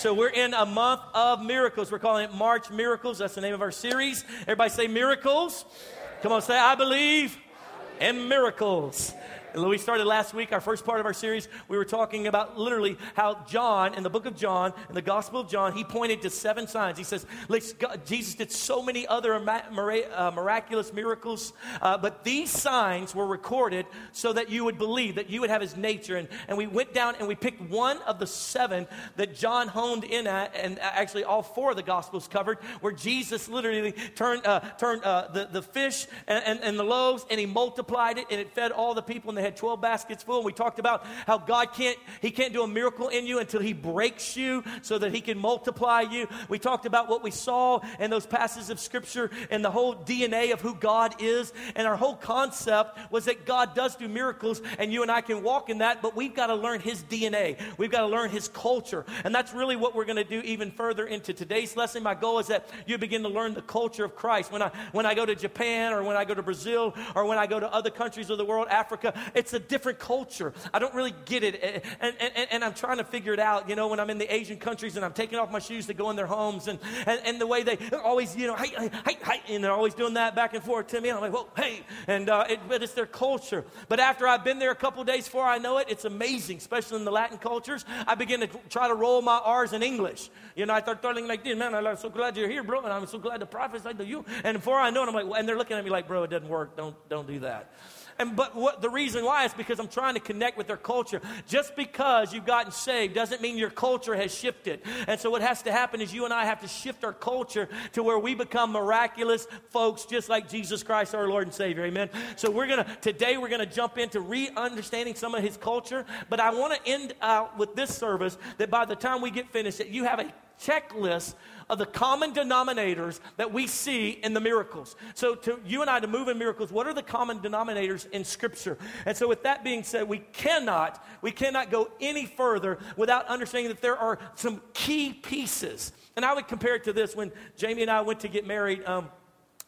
So we're in a month of miracles. We're calling it March Miracles. That's the name of our series. Everybody say miracles. Come on, say I believe in miracles. We started last week, our first part of our series. We were talking about literally how John, in the book of John, in the Gospel of John, he pointed to seven signs. He says, Jesus did so many other uh, miraculous miracles, uh, but these signs were recorded so that you would believe, that you would have his nature. And, and we went down and we picked one of the seven that John honed in at, and actually all four of the Gospels covered, where Jesus literally turned, uh, turned uh, the, the fish and, and, and the loaves and he multiplied it and it fed all the people they had 12 baskets full. And we talked about how God can't, He can't do a miracle in you until He breaks you so that He can multiply you. We talked about what we saw in those passages of Scripture and the whole DNA of who God is. And our whole concept was that God does do miracles and you and I can walk in that, but we've got to learn His DNA. We've got to learn His culture. And that's really what we're going to do even further into today's lesson. My goal is that you begin to learn the culture of Christ. When I, when I go to Japan or when I go to Brazil or when I go to other countries of the world, Africa, it's a different culture. I don't really get it. And, and, and I'm trying to figure it out, you know, when I'm in the Asian countries and I'm taking off my shoes to go in their homes and, and, and the way they always, you know, hey, hey, hey, and they're always doing that back and forth to me. And I'm like, well, hey. And, uh, it, but it's their culture. But after I've been there a couple days before I know it, it's amazing, especially in the Latin cultures. I begin to try to roll my R's in English. You know, I start talking like this, man, I'm so glad you're here, bro. And I'm so glad the to prophesy to you. And before I know it, I'm like, and they're looking at me like, bro, it doesn't work. Don't, don't do that. And but what the reason why is because I'm trying to connect with their culture. Just because you've gotten saved doesn't mean your culture has shifted. And so what has to happen is you and I have to shift our culture to where we become miraculous folks just like Jesus Christ our Lord and Savior. Amen. So we're going to today we're going to jump into re-understanding some of his culture, but I want to end out with this service that by the time we get finished that you have a checklist of the common denominators that we see in the miracles. So, to you and I to move in miracles, what are the common denominators in Scripture? And so, with that being said, we cannot we cannot go any further without understanding that there are some key pieces. And I would compare it to this when Jamie and I went to get married. Um,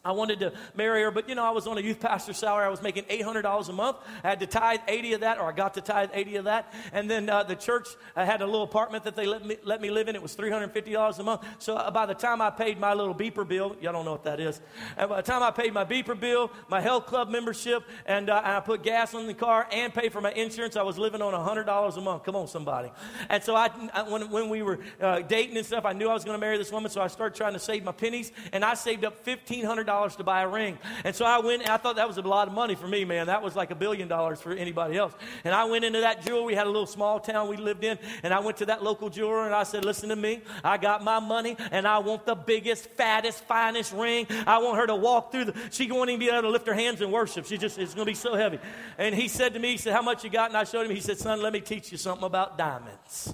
I wanted to marry her, but you know, I was on a youth pastor salary. I was making $800 a month. I had to tithe 80 of that, or I got to tithe 80 of that. And then uh, the church I had a little apartment that they let me, let me live in. It was $350 a month. So uh, by the time I paid my little beeper bill, y'all don't know what that is. And by the time I paid my beeper bill, my health club membership, and, uh, and I put gas on the car and paid for my insurance, I was living on $100 a month. Come on, somebody. And so I, I when, when we were uh, dating and stuff, I knew I was going to marry this woman. So I started trying to save my pennies, and I saved up $1,500 to buy a ring. And so I went, I thought that was a lot of money for me, man. That was like a billion dollars for anybody else. And I went into that jeweler. We had a little small town we lived in, and I went to that local jeweler and I said, Listen to me. I got my money, and I want the biggest, fattest, finest ring. I want her to walk through the, she won't even be able to lift her hands and worship. She just, it's going to be so heavy. And he said to me, He said, How much you got? And I showed him, he said, Son, let me teach you something about diamonds.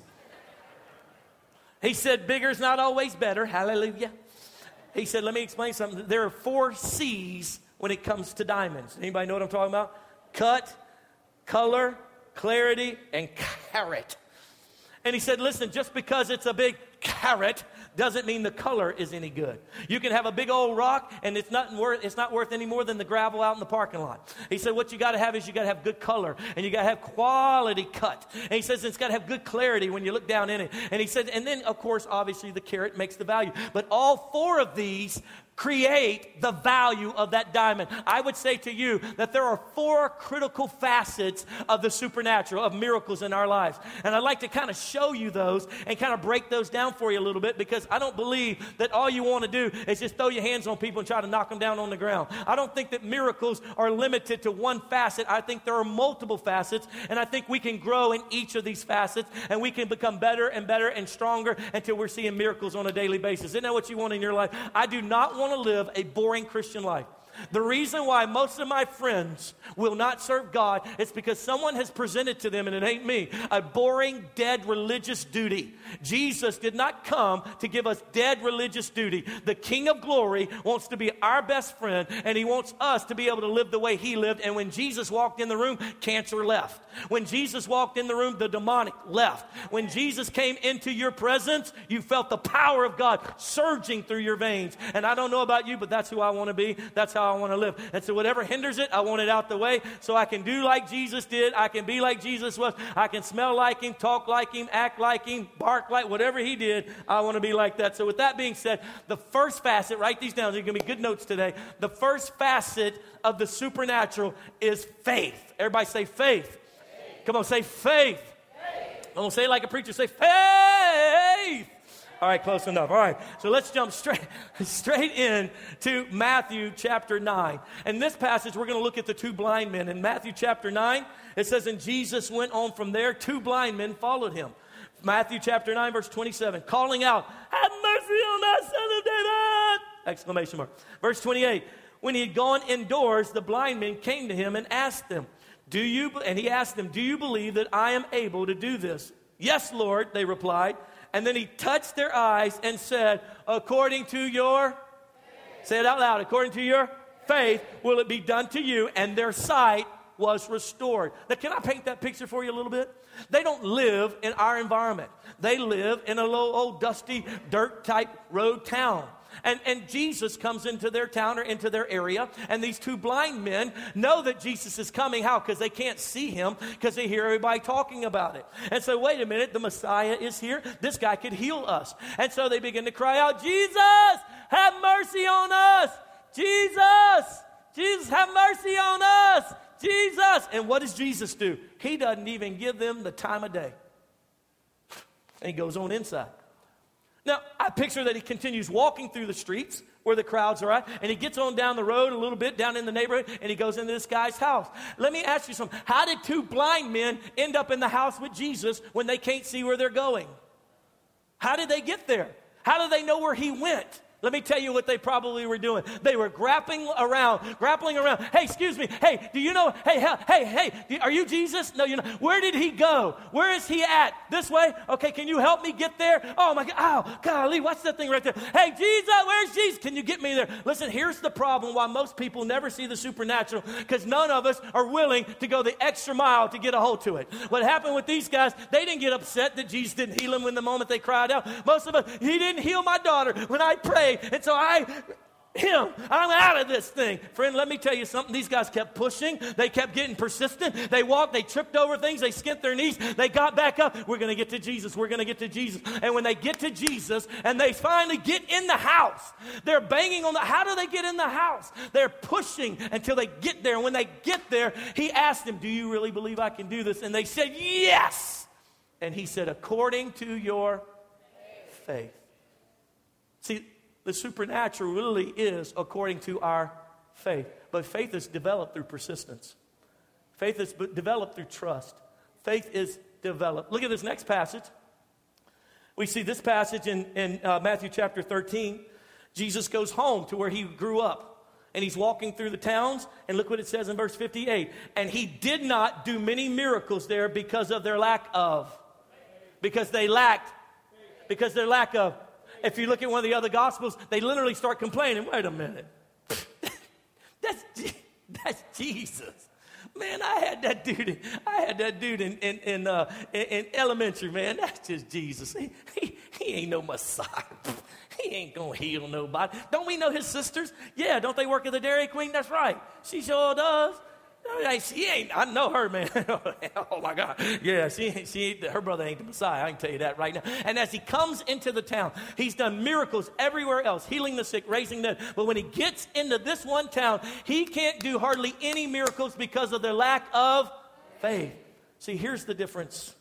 He said, Bigger is not always better. Hallelujah. He said, Let me explain something. There are four C's when it comes to diamonds. Anybody know what I'm talking about? Cut, color, clarity, and carat. And he said, Listen, just because it's a big carat doesn't mean the color is any good. You can have a big old rock and it's not worth, it's not worth any more than the gravel out in the parking lot. He said, What you got to have is you got to have good color and you got to have quality cut. And he says, It's got to have good clarity when you look down in it. And he said, And then, of course, obviously, the carat makes the value. But all four of these create the value of that diamond. I would say to you that there are four critical facets of the supernatural, of miracles in our lives. And I'd like to kind of show you those and kind of break those down for you a little bit because I don't believe that all you want to do is just throw your hands on people and try to knock them down on the ground. I don't think that miracles are limited to one facet. I think there are multiple facets, and I think we can grow in each of these facets and we can become better and better and stronger until we're seeing miracles on a daily basis. Isn't that what you want in your life? I do not want want to live a boring Christian life. The reason why most of my friends will not serve God is because someone has presented to them, and it ain't me, a boring, dead religious duty. Jesus did not come to give us dead religious duty. The King of glory wants to be our best friend, and he wants us to be able to live the way he lived. And when Jesus walked in the room, cancer left. When Jesus walked in the room, the demonic left. When Jesus came into your presence, you felt the power of God surging through your veins. And I don't know about you, but that's who I want to be. That's how I want to live. And so, whatever hinders it, I want it out the way so I can do like Jesus did. I can be like Jesus was. I can smell like him, talk like him, act like him, bark like whatever he did. I want to be like that. So, with that being said, the first facet, write these down. They're going to be good notes today. The first facet of the supernatural is faith. Everybody say faith. faith. Come on, say faith. faith. I'm going to say it like a preacher. Say faith. All right, close enough. All right, so let's jump straight, straight in to Matthew chapter 9. And this passage, we're going to look at the two blind men. In Matthew chapter 9, it says, And Jesus went on from there, two blind men followed him. Matthew chapter 9, verse 27, calling out, Have mercy on us, son of David! Exclamation mark. Verse 28, when he had gone indoors, the blind men came to him and asked him, Do you, and he asked them, Do you believe that I am able to do this? Yes, Lord, they replied. And then he touched their eyes and said, According to your, faith. say it out loud, according to your faith, will it be done to you? And their sight was restored. Now, can I paint that picture for you a little bit? They don't live in our environment, they live in a little old dusty dirt type road town. And, and Jesus comes into their town or into their area, and these two blind men know that Jesus is coming. How? Because they can't see him, because they hear everybody talking about it. And so, wait a minute, the Messiah is here. This guy could heal us. And so they begin to cry out, Jesus, have mercy on us! Jesus! Jesus, have mercy on us! Jesus! And what does Jesus do? He doesn't even give them the time of day. And he goes on inside. Now, I picture that he continues walking through the streets where the crowds are at, and he gets on down the road a little bit down in the neighborhood, and he goes into this guy's house. Let me ask you something. How did two blind men end up in the house with Jesus when they can't see where they're going? How did they get there? How do they know where he went? Let me tell you what they probably were doing. They were grappling around, grappling around. Hey, excuse me. Hey, do you know? Hey, hey, hey, are you Jesus? No, you're not. Where did he go? Where is he at? This way? Okay, can you help me get there? Oh my God. Oh, golly, what's that thing right there? Hey, Jesus, where's Jesus? Can you get me there? Listen, here's the problem why most people never see the supernatural because none of us are willing to go the extra mile to get a hold to it. What happened with these guys, they didn't get upset that Jesus didn't heal them in the moment they cried out. Most of us, he didn't heal my daughter when I prayed and so I him. I'm out of this thing. Friend, let me tell you something. These guys kept pushing. They kept getting persistent. They walked, they tripped over things, they skint their knees, they got back up. We're going to get to Jesus. We're going to get to Jesus. And when they get to Jesus and they finally get in the house, they're banging on the how do they get in the house? They're pushing until they get there. And when they get there, he asked them, "Do you really believe I can do this?" And they said, "Yes." And he said, "According to your faith." See, the supernatural really is according to our faith. But faith is developed through persistence, faith is developed through trust. Faith is developed. Look at this next passage. We see this passage in, in uh, Matthew chapter 13. Jesus goes home to where he grew up. And he's walking through the towns, and look what it says in verse 58. And he did not do many miracles there because of their lack of. Because they lacked. Because their lack of if you look at one of the other gospels, they literally start complaining. Wait a minute. that's, that's Jesus. Man, I had that dude. I had that dude in in in, uh, in, in elementary. Man, that's just Jesus. He, he, he ain't no Messiah. He ain't gonna heal nobody. Don't we know his sisters? Yeah, don't they work at the Dairy Queen? That's right. She sure does. She ain't, I know her, man. oh my God. Yeah, she, she, her brother ain't the Messiah. I can tell you that right now. And as he comes into the town, he's done miracles everywhere else, healing the sick, raising them. But when he gets into this one town, he can't do hardly any miracles because of their lack of faith. See, here's the difference.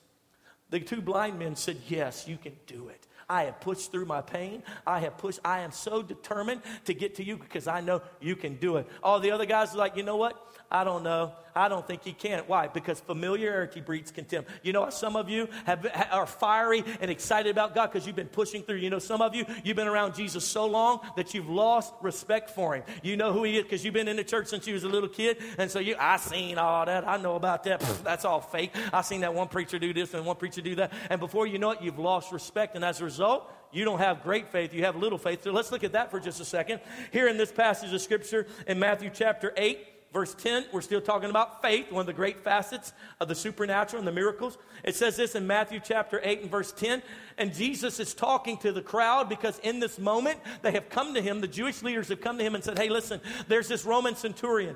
The two blind men said, Yes, you can do it. I have pushed through my pain. I have pushed. I am so determined to get to you because I know you can do it. All the other guys are like, you know what? I don't know. I don't think he can. Why? Because familiarity breeds contempt. You know, some of you have, are fiery and excited about God because you've been pushing through. You know, some of you, you've been around Jesus so long that you've lost respect for him. You know who he is because you've been in the church since you was a little kid. And so you, I seen all that. I know about that. that's all fake. I seen that one preacher do this and one preacher do that. And before you know it, you've lost respect. And as a result, you don't have great faith, you have little faith. So let's look at that for just a second. Here in this passage of scripture in Matthew chapter 8, verse 10, we're still talking about faith, one of the great facets of the supernatural and the miracles. It says this in Matthew chapter 8 and verse 10. And Jesus is talking to the crowd because in this moment they have come to him, the Jewish leaders have come to him and said, Hey, listen, there's this Roman centurion.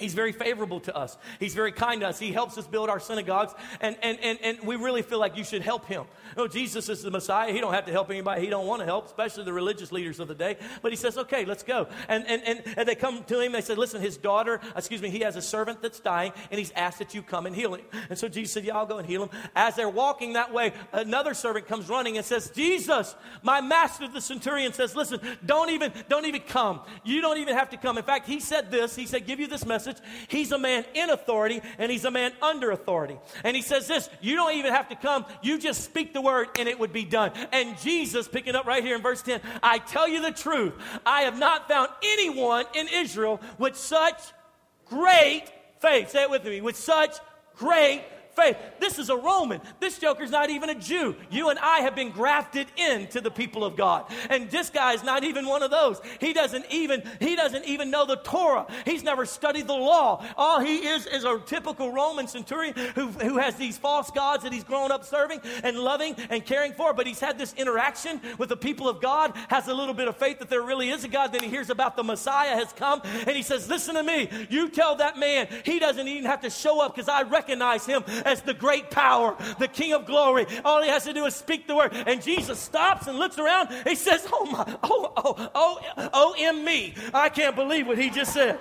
He's very favorable to us. He's very kind to us. He helps us build our synagogues, and, and, and, and we really feel like you should help him. No, Jesus is the Messiah. He don't have to help anybody he don't want to help, especially the religious leaders of the day. But he says, okay, let's go. And, and, and, and they come to him. They said, listen, his daughter, excuse me, he has a servant that's dying, and he's asked that you come and heal him. And so Jesus said, yeah, I'll go and heal him. As they're walking that way, another servant comes running and says, Jesus, my master, the centurion says, listen, don't even, don't even come. You don't even have to come. In fact, he said this. He said, give you this message message. He's a man in authority and he's a man under authority. And he says this you don't even have to come, you just speak the word and it would be done. And Jesus, picking up right here in verse 10, I tell you the truth, I have not found anyone in Israel with such great faith. Say it with me, with such great faith. This is a Roman. This joker's not even a Jew. You and I have been grafted into the people of God. And this guy is not even one of those. He doesn't even he doesn't even know the Torah. He's never studied the law. All he is is a typical Roman centurion who, who has these false gods that he's grown up serving and loving and caring for, but he's had this interaction with the people of God, has a little bit of faith that there really is a God. Then he hears about the Messiah has come and he says, Listen to me. You tell that man he doesn't even have to show up because I recognize him as the great power, the King of glory. All he has to do is speak the word. And Jesus stops and looks around. He says, Oh my, oh, oh, oh, oh, in me. I can't believe what he just said.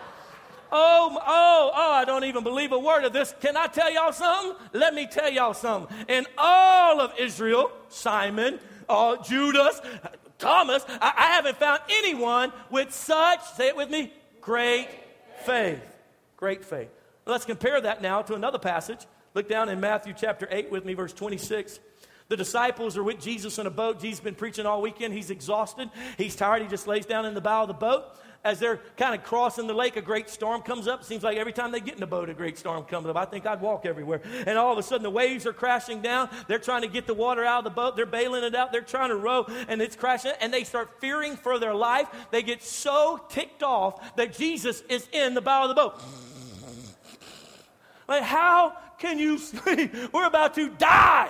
Oh, oh, oh, I don't even believe a word of this. Can I tell y'all something? Let me tell y'all something. In all of Israel, Simon, uh, Judas, Thomas, I, I haven't found anyone with such, say it with me, great faith. Great faith. Let's compare that now to another passage Look down in Matthew chapter 8 with me, verse 26. The disciples are with Jesus in a boat. Jesus has been preaching all weekend. He's exhausted. He's tired. He just lays down in the bow of the boat. As they're kind of crossing the lake, a great storm comes up. Seems like every time they get in a boat, a great storm comes up. I think I'd walk everywhere. And all of a sudden, the waves are crashing down. They're trying to get the water out of the boat. They're bailing it out. They're trying to row, and it's crashing. And they start fearing for their life. They get so ticked off that Jesus is in the bow of the boat. Like, how can you sleep? We're about to die.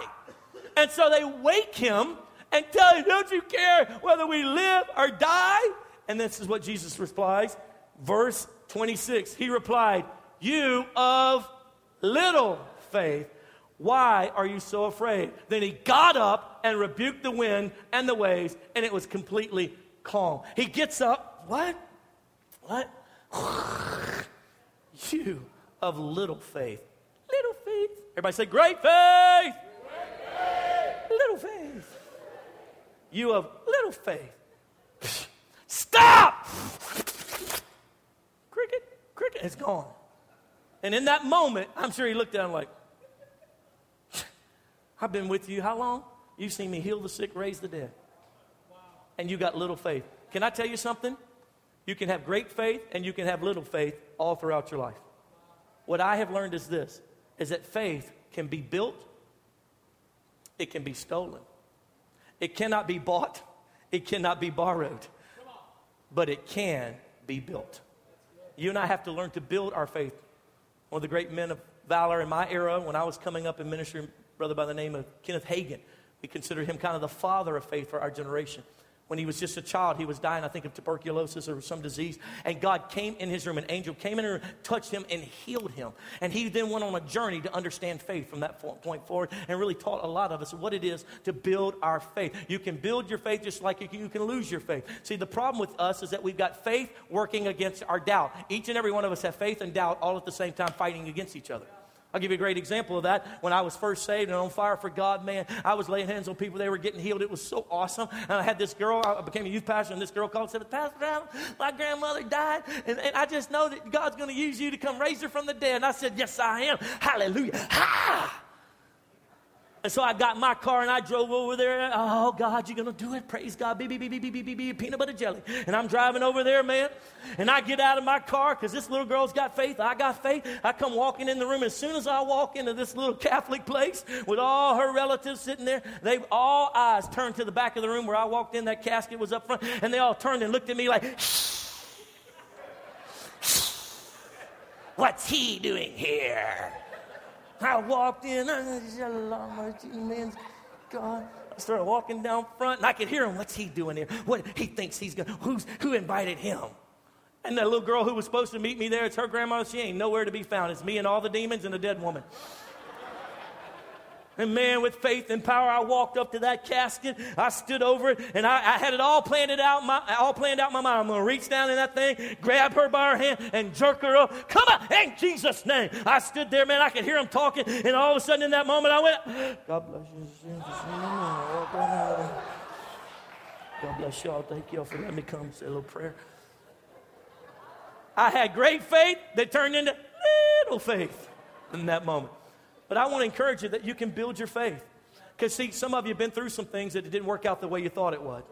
And so they wake him and tell him, Don't you care whether we live or die? And this is what Jesus replies. Verse 26 He replied, You of little faith, why are you so afraid? Then he got up and rebuked the wind and the waves, and it was completely calm. He gets up. What? What? you of little faith. Everybody say, great faith. Great faith. Little faith. You have little faith. Stop! Cricket, cricket is gone. And in that moment, I'm sure he looked down like, I've been with you how long? You've seen me heal the sick, raise the dead. And you got little faith. Can I tell you something? You can have great faith and you can have little faith all throughout your life. What I have learned is this is that faith can be built, it can be stolen. It cannot be bought, it cannot be borrowed, but it can be built. You and I have to learn to build our faith. One of the great men of valor in my era, when I was coming up in ministry, brother by the name of Kenneth Hagin, we consider him kind of the father of faith for our generation when he was just a child. He was dying, I think, of tuberculosis or some disease. And God came in his room, an angel came in and touched him and healed him. And he then went on a journey to understand faith from that point forward and really taught a lot of us what it is to build our faith. You can build your faith just like you can lose your faith. See, the problem with us is that we've got faith working against our doubt. Each and every one of us have faith and doubt all at the same time fighting against each other. I'll give you a great example of that. When I was first saved and on fire for God, man, I was laying hands on people. They were getting healed. It was so awesome. And I had this girl, I became a youth pastor, and this girl called and said, Pastor Allen, my grandmother died, and, and I just know that God's going to use you to come raise her from the dead. And I said, Yes, I am. Hallelujah. Ha! And so I got my car and I drove over there. Oh, God, you're going to do it. Praise God. Beep, beep, beep, beep, beep, beep, beep, peanut butter jelly. And I'm driving over there, man. And I get out of my car because this little girl's got faith. I got faith. I come walking in the room. As soon as I walk into this little Catholic place with all her relatives sitting there, they all eyes turned to the back of the room where I walked in. That casket was up front. And they all turned and looked at me like, shh. What's he doing here? I walked in, I man, God. I started walking down front, and I could hear him. What's he doing here? What he thinks he's going? Who's who invited him? And that little girl who was supposed to meet me there, it's her grandma. She ain't nowhere to be found. It's me and all the demons and a dead woman. And man, with faith and power, I walked up to that casket. I stood over it, and I, I had it all planned out. My, all planned out my mind. I'm to reach down in that thing, grab her by her hand, and jerk her up. Come on, in Jesus' name. I stood there, man. I could hear him talking, and all of a sudden, in that moment, I went, God bless you. God bless y'all. Thank y'all for letting me come say a little prayer. I had great faith that turned into little faith in that moment. But I want to encourage you that you can build your faith. Because, see, some of you have been through some things that it didn't work out the way you thought it would.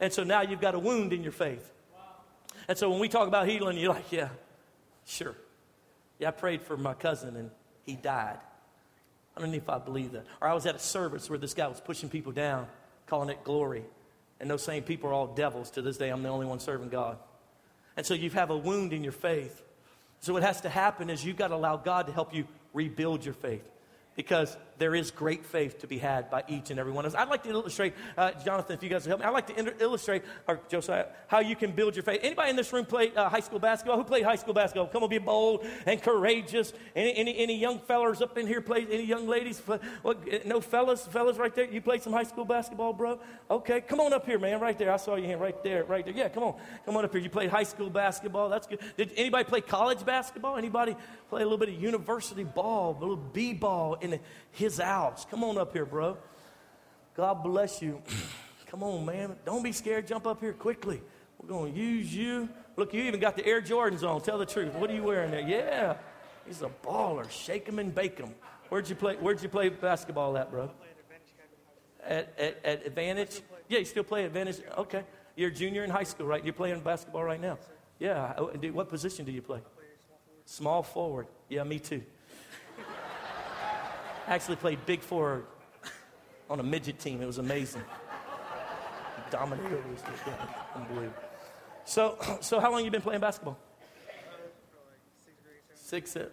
And so now you've got a wound in your faith. And so when we talk about healing, you're like, yeah, sure. Yeah, I prayed for my cousin and he died. I don't know if I believe that. Or I was at a service where this guy was pushing people down, calling it glory. And those same people are all devils. To this day, I'm the only one serving God. And so you have a wound in your faith. So what has to happen is you've got to allow God to help you rebuild your faith. Because there is great faith to be had by each and every one of us. I'd like to illustrate, uh, Jonathan, if you guys help me, I'd like to illustrate, or Josiah, how you can build your faith. Anybody in this room play uh, high school basketball? Who played high school basketball? Come on, be bold and courageous. Any, any, any young fellers up in here play? Any young ladies? What, no fellas? Fellas right there? You played some high school basketball, bro? Okay, come on up here, man, right there. I saw your hand right there, right there. Yeah, come on. Come on up here. You played high school basketball. That's good. Did anybody play college basketball? Anybody play a little bit of university ball, a little b-ball in his house? Come on up here, bro. God bless you. Come on, man. Don't be scared. Jump up here quickly. We're going to use you. Look, you even got the Air Jordans on. Tell the truth. What are you wearing there? Yeah. He's a baller. Shake him and bake him. Where'd you play, where'd you play basketball at, bro? At, at, at Advantage? Yeah, you still play Advantage? Okay. You're a junior in high school, right? You're playing basketball right now? Yeah. Oh, what position do you play? Small forward. Yeah, me too actually played big forward on a midget team. It was amazing. Dominated. Unbelievable. So, so how long you been playing basketball? Six. Uh,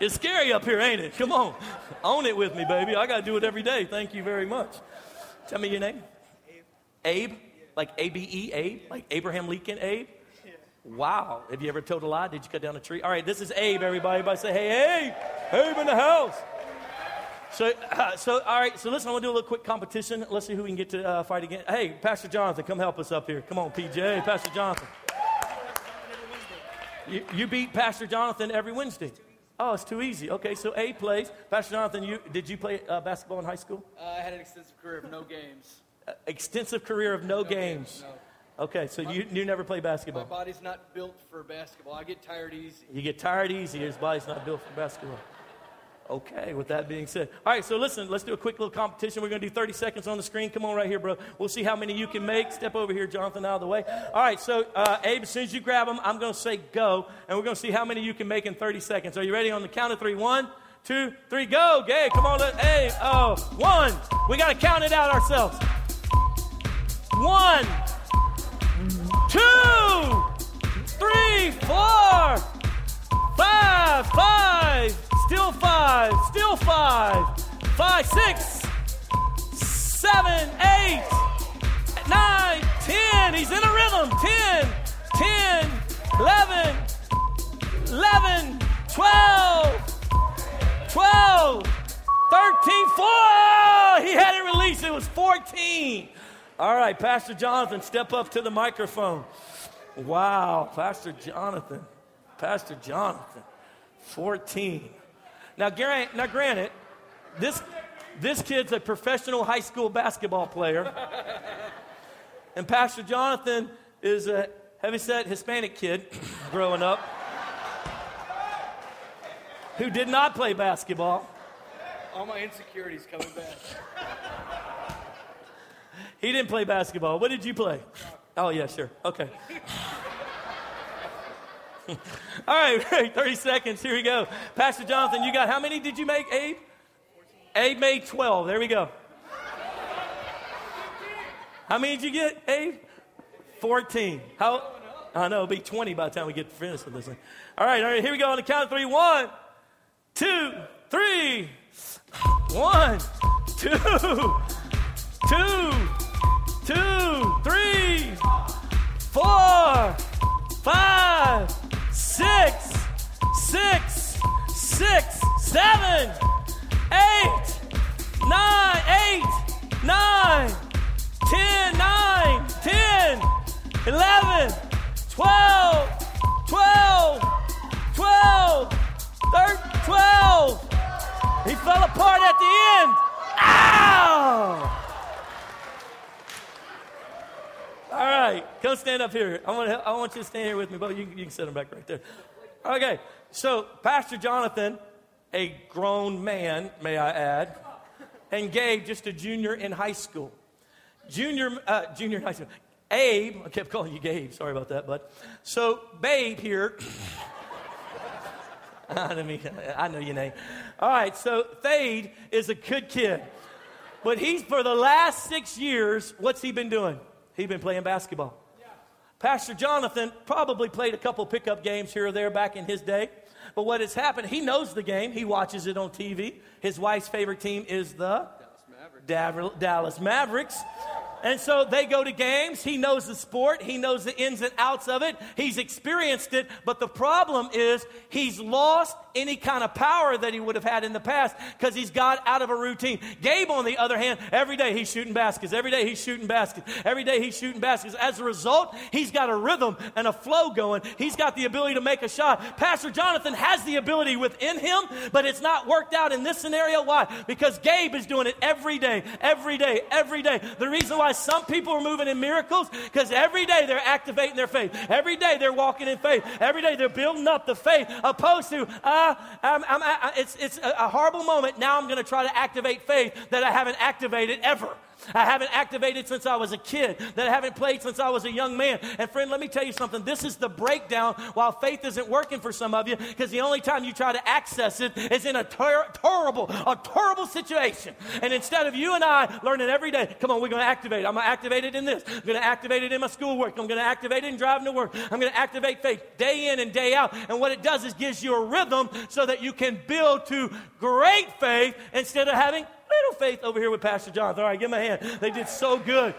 it's scary up here, ain't it? Come on. Own it with me, baby. I got to do it every day. Thank you very much. Tell me your name. Abe? Abe? Like A B E, Abe? Like Abraham Lincoln, Abe? Wow. Have you ever told a lie? Did you cut down a tree? All right, this is Abe, everybody. Everybody say, hey, Abe. Abe in the house. So, uh, so all right, so listen, I want to do a little quick competition. Let's see who we can get to uh, fight again. Hey, Pastor Jonathan, come help us up here. Come on, PJ. Pastor Jonathan. You, you beat Pastor Jonathan every Wednesday. Oh, it's too easy. Okay, so A plays. Pastor Jonathan, you, did you play uh, basketball in high school? Uh, I had an extensive career of no games. Uh, extensive career of no, no games. games no. Okay, so you, you never play basketball? My body's not built for basketball. I get tired easy. You get tired easy. His body's not built for basketball. Okay, with that being said. All right, so listen, let's do a quick little competition. We're going to do 30 seconds on the screen. Come on right here, bro. We'll see how many you can make. Step over here, Jonathan, out of the way. All right, so uh, Abe, as soon as you grab them, I'm going to say go, and we're going to see how many you can make in 30 seconds. Are you ready on the count of three? One, two, three, go. Gay, come on. Let, Abe, oh, one. We got to count it out ourselves. One two, three, four, five, five, still five, still five, five, six, seven, eight, nine, ten. He's in a rhythm. Ten, ten, eleven, eleven, twelve, twelve, thirteen, four. He had it released. It was 14. All right, Pastor Jonathan, step up to the microphone. Wow, Pastor Jonathan. Pastor Jonathan, 14. Now, now granted, this, this kid's a professional high school basketball player. and Pastor Jonathan is a heavyset Hispanic kid growing up who did not play basketball. All my insecurities coming back. He didn't play basketball. What did you play? Oh, yeah, sure. Okay. All right, 30 seconds. Here we go. Pastor Jonathan, you got how many did you make, Abe? 14. Abe made 12. There we go. How many did you get, Abe? 14. How, I know, it'll be 20 by the time we get finished with this thing. All right, all right, here we go on the count of three. One, two, three. One, two, two, two, three, four, five, six, six, six, seven, eight, nine, eight, nine, ten, nine, ten, eleven, twelve, twelve, twelve, thirteen, twelve. He fell apart at the end. Ow! All right, come stand up here. I want, I want you to stand here with me, but you, you can sit them back right there. Okay, so Pastor Jonathan, a grown man, may I add, and Gabe, just a junior in high school. Junior, uh, junior in high school. Abe, I kept calling you Gabe, sorry about that, bud. So, Babe here, I, mean, I know your name. All right, so Thade is a good kid. But he's, for the last six years, what's he been doing? He's been playing basketball. Pastor Jonathan probably played a couple pickup games here or there back in his day. But what has happened, he knows the game. He watches it on TV. His wife's favorite team is the Dallas Mavericks. Dallas Mavericks. And so they go to games. He knows the sport. He knows the ins and outs of it. He's experienced it. But the problem is he's lost any kind of power that he would have had in the past because he's got out of a routine. Gabe, on the other hand, every day he's shooting baskets. Every day he's shooting baskets. Every day he's shooting baskets. As a result, he's got a rhythm and a flow going. He's got the ability to make a shot. Pastor Jonathan has the ability within him, but it's not worked out in this scenario. Why? Because Gabe is doing it every day, every day, every day. The reason why some people are moving in miracles because every day they're activating their faith. Every day they're walking in faith. Every day they're building up the faith, opposed to, uh, I'm, I'm, I, it's, it's a horrible moment. Now I'm going to try to activate faith that I haven't activated ever. I haven't activated since I was a kid, that I haven't played since I was a young man. And friend, let me tell you something. This is the breakdown while faith isn't working for some of you because the only time you try to access it is in a ter- terrible, a terrible situation. And instead of you and I learning every day, come on, we're going to activate. I'm going to activate it in this. I'm going to activate it in my schoolwork. I'm going to activate it in driving to work. I'm going to activate faith day in and day out. And what it does is gives you a rhythm so that you can build to great faith instead of having little faith over here with Pastor Jonathan. All right, give him a hand. They did so good.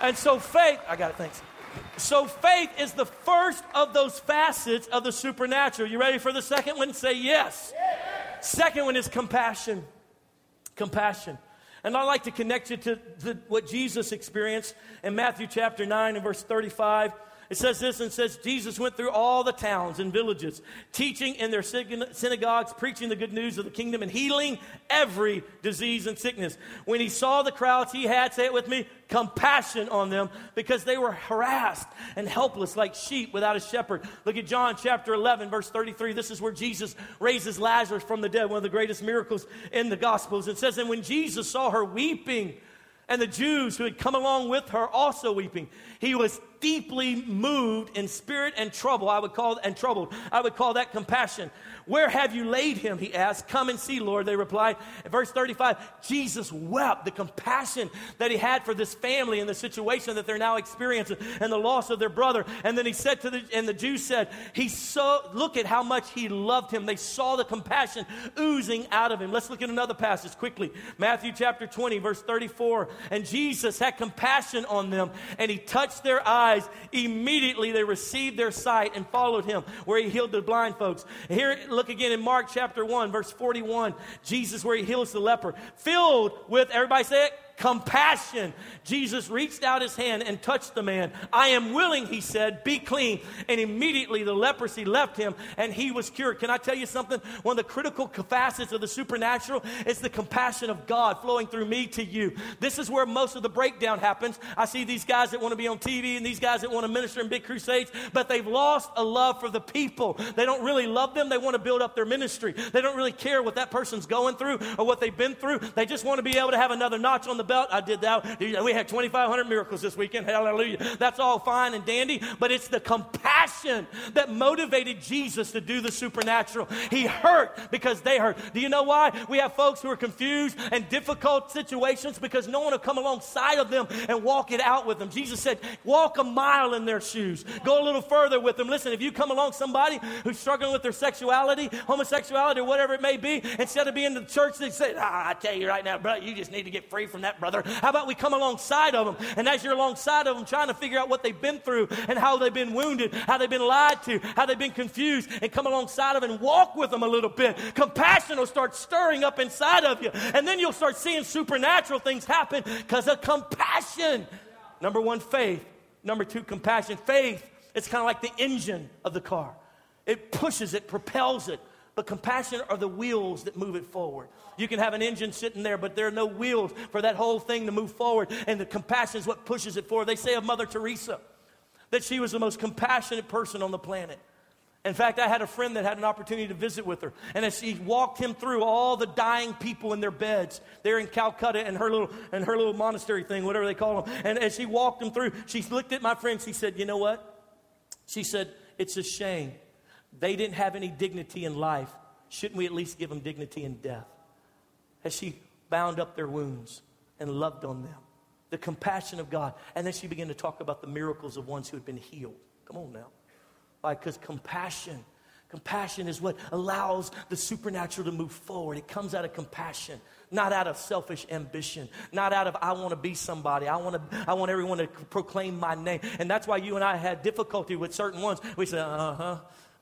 And so faith, I got it, thanks. So faith is the first of those facets of the supernatural. You ready for the second one? Say yes. yes. Second one is compassion. Compassion. And I'd like to connect you to, to what Jesus experienced in Matthew chapter 9 and verse 35. It says this and says, Jesus went through all the towns and villages, teaching in their synagogues, preaching the good news of the kingdom, and healing every disease and sickness. When he saw the crowds, he had, say it with me, compassion on them because they were harassed and helpless like sheep without a shepherd. Look at John chapter 11, verse 33. This is where Jesus raises Lazarus from the dead, one of the greatest miracles in the Gospels. It says, And when Jesus saw her weeping, and the Jews who had come along with her also weeping, he was deeply moved in spirit and trouble. I would call and troubled. I would call that compassion. Where have you laid him? He asked. Come and see, Lord. They replied. Verse 35, Jesus wept the compassion that he had for this family and the situation that they're now experiencing and the loss of their brother. And then he said to the and the Jews said, He so look at how much he loved him. They saw the compassion oozing out of him. Let's look at another passage quickly. Matthew chapter 20, verse 34. And Jesus had compassion on them, and he touched their eyes. Immediately they received their sight and followed him, where he healed the blind folks. Here look again in Mark chapter 1, verse 41. Jesus, where he heals the leper. Filled with, everybody say it, compassion. Jesus reached out his hand and touched the man. I am willing, he said, be clean. And immediately the leprosy left him and he was cured. Can I tell you something? One of the critical facets of the supernatural is the compassion of God flowing through me to you. This is where most of the breakdown happens. I see these guys that want to be on TV and these guys that want to minister in big crusades, but they've lost a love for the people. They don't really love them. They want to build up their ministry. They don't really care what that person's going through or what they've been through. They just want to be able to have another notch on the belt. I did that. We had 2,500 miracles this weekend. Hallelujah. That's all fine and dandy, but it's the compassion that motivated Jesus to do the supernatural. He hurt because they hurt. Do you know why? We have folks who are confused and difficult situations because no one will come alongside of them and walk it out with them. Jesus said, walk a mile in their shoes. Go a little further with them. Listen, if you come along somebody who's struggling with their sexuality, homosexuality, or whatever it may be, instead of being in the church, they say, ah, I tell you right now, brother, you just need to get free from that, brother. How about we come alongside of them? And as you're alongside of them, trying to figure out what they've been through and how they've been wounded, how they've been lied to, how they've been confused, and come alongside of them and walk with them a little bit. Compassion will start stirring up inside of you. And then you'll start seeing supernatural things happen because of compassion. Number one, faith. Number two, compassion. Faith, it's kind of like the engine of the car. It pushes it, propels it. But compassion are the wheels that move it forward. You can have an engine sitting there, but there are no wheels for that whole thing to move forward. And the compassion is what pushes it forward. They say of Mother Teresa that she was the most compassionate person on the planet. In fact, I had a friend that had an opportunity to visit with her. And as she walked him through all the dying people in their beds there in Calcutta and her little, and her little monastery thing, whatever they call them. And as she walked them through, she looked at my friend. She said, You know what? She said, It's a shame. They didn't have any dignity in life. Shouldn't we at least give them dignity in death? As she bound up their wounds and loved on them, the compassion of God. And then she began to talk about the miracles of ones who had been healed. Come on now. Why? Because compassion. Compassion is what allows the supernatural to move forward. It comes out of compassion, not out of selfish ambition, not out of I want to be somebody. I want to I want everyone to proclaim my name. And that's why you and I had difficulty with certain ones. We said, "Uh-huh,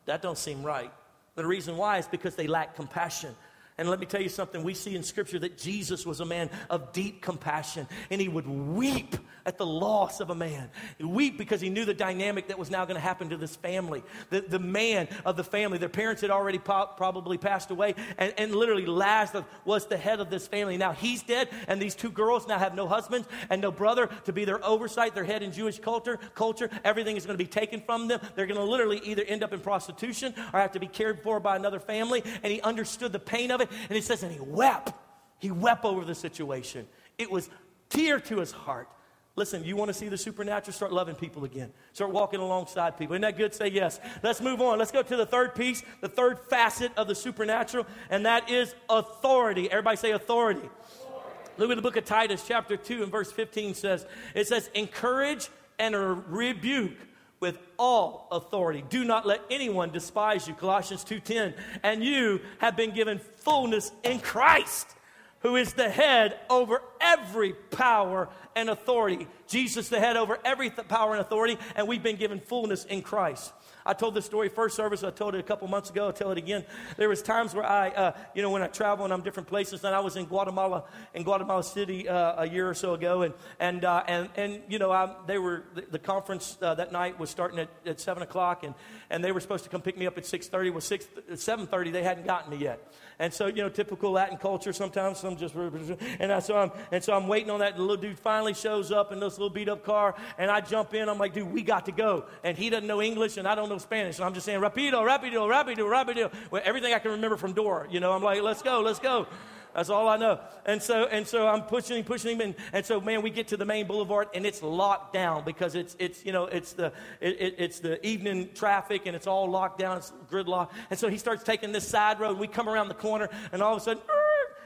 that don't seem right." But The reason why is because they lack compassion. And let me tell you something. We see in Scripture that Jesus was a man of deep compassion, and he would weep at the loss of a man. He'd weep because he knew the dynamic that was now going to happen to this family. The, the man of the family, their parents had already po- probably passed away, and, and literally Lazarus was the head of this family. Now he's dead, and these two girls now have no husband and no brother to be their oversight, their head in Jewish culture. Culture, everything is going to be taken from them. They're going to literally either end up in prostitution or have to be cared for by another family. And he understood the pain of it and he says, and he wept. He wept over the situation. It was tear to his heart. Listen, you want to see the supernatural? Start loving people again. Start walking alongside people. Isn't that good? Say yes. Let's move on. Let's go to the third piece, the third facet of the supernatural, and that is authority. Everybody say authority. authority. Look at the book of Titus, chapter 2, and verse 15 says, it says, encourage and rebuke with all authority. Do not let anyone despise you. Colossians 2:10. And you have been given fullness in Christ, who is the head over every power and authority. Jesus the head over every th- power and authority, and we've been given fullness in Christ. I told this story first service. I told it a couple months ago. I'll tell it again. There was times where I, uh, you know, when I travel and I'm different places, and I was in Guatemala, in Guatemala City uh, a year or so ago, and and uh, and and you know, I, they were the, the conference uh, that night was starting at, at seven o'clock, and and they were supposed to come pick me up at six thirty. Well, six seven thirty, they hadn't gotten me yet. And so, you know, typical Latin culture, sometimes some just, and I, so I'm, and so I'm waiting on that. The little dude finally shows up in this little beat up car, and I jump in. I'm like, dude, we got to go. And he doesn't know English, and I don't know Spanish. And I'm just saying, rapido, rapido, rapido, rapido. Well, everything I can remember from Dora, you know, I'm like, let's go, let's go. That's all I know. And so, and so I'm pushing him, pushing him, and, and so man, we get to the main boulevard and it's locked down because it's it's you know it's the it, it, it's the evening traffic and it's all locked down. It's gridlock. And so he starts taking this side road. We come around the corner and all of a sudden.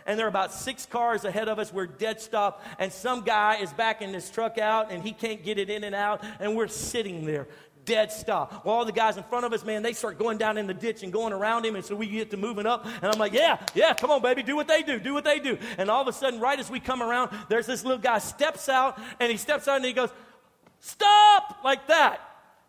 And there are about six cars ahead of us. We're dead stop. And some guy is backing this truck out and he can't get it in and out. And we're sitting there dead stop. Well, all the guys in front of us, man, they start going down in the ditch and going around him. And so we get to moving up. And I'm like, yeah, yeah, come on, baby, do what they do, do what they do. And all of a sudden, right as we come around, there's this little guy steps out and he steps out and he goes, stop, like that.